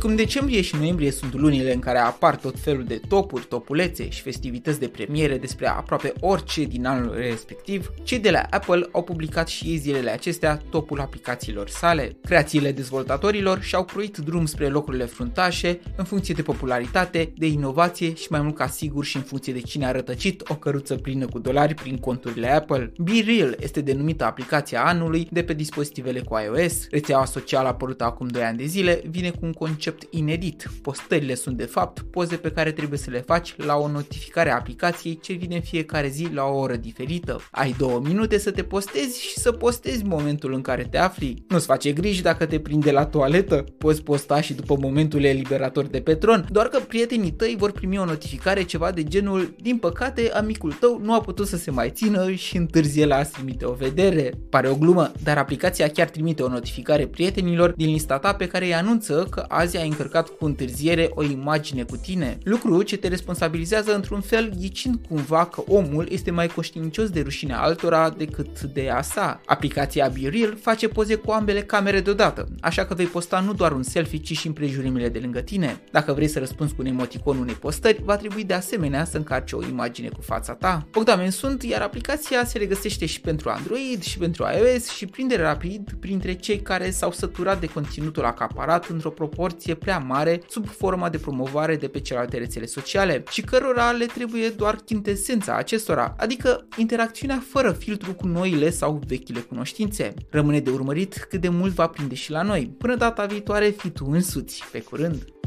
cum decembrie și noiembrie sunt lunile în care apar tot felul de topuri, topulețe și festivități de premiere despre aproape orice din anul respectiv, cei de la Apple au publicat și ei zilele acestea topul aplicațiilor sale. Creațiile dezvoltatorilor și-au croit drum spre locurile fruntașe în funcție de popularitate, de inovație și mai mult ca sigur și în funcție de cine a rătăcit o căruță plină cu dolari prin conturile Apple. Be Real este denumită aplicația anului de pe dispozitivele cu iOS. Rețeaua socială apărută acum 2 ani de zile vine cu un concept inedit. Postările sunt de fapt poze pe care trebuie să le faci la o notificare a aplicației ce vine în fiecare zi la o oră diferită. Ai două minute să te postezi și să postezi momentul în care te afli. Nu-ți face griji dacă te prinde la toaletă, poți posta și după momentul eliberator de petron, doar că prietenii tăi vor primi o notificare ceva de genul din păcate amicul tău nu a putut să se mai țină și întârzie la a trimite o vedere. Pare o glumă, dar aplicația chiar trimite o notificare prietenilor din lista ta pe care îi anunță că azi ai încărcat cu întârziere o imagine cu tine. Lucru ce te responsabilizează într-un fel ghicind cumva că omul este mai conștiincios de rușinea altora decât de a sa. Aplicația BeReal face poze cu ambele camere deodată, așa că vei posta nu doar un selfie, ci și împrejurimile de lângă tine. Dacă vrei să răspunzi cu un emoticon unei postări, va trebui de asemenea să încarci o imagine cu fața ta. Bogdamen sunt, iar aplicația se regăsește și pentru Android și pentru iOS și prinde rapid printre cei care s-au săturat de conținutul acaparat într-o proporție prea mare sub forma de promovare de pe celelalte rețele sociale și cărora le trebuie doar chintesența acestora, adică interacțiunea fără filtru cu noile sau vechile cunoștințe. Rămâne de urmărit cât de mult va prinde și la noi. Până data viitoare, fi tu însuți. Pe curând!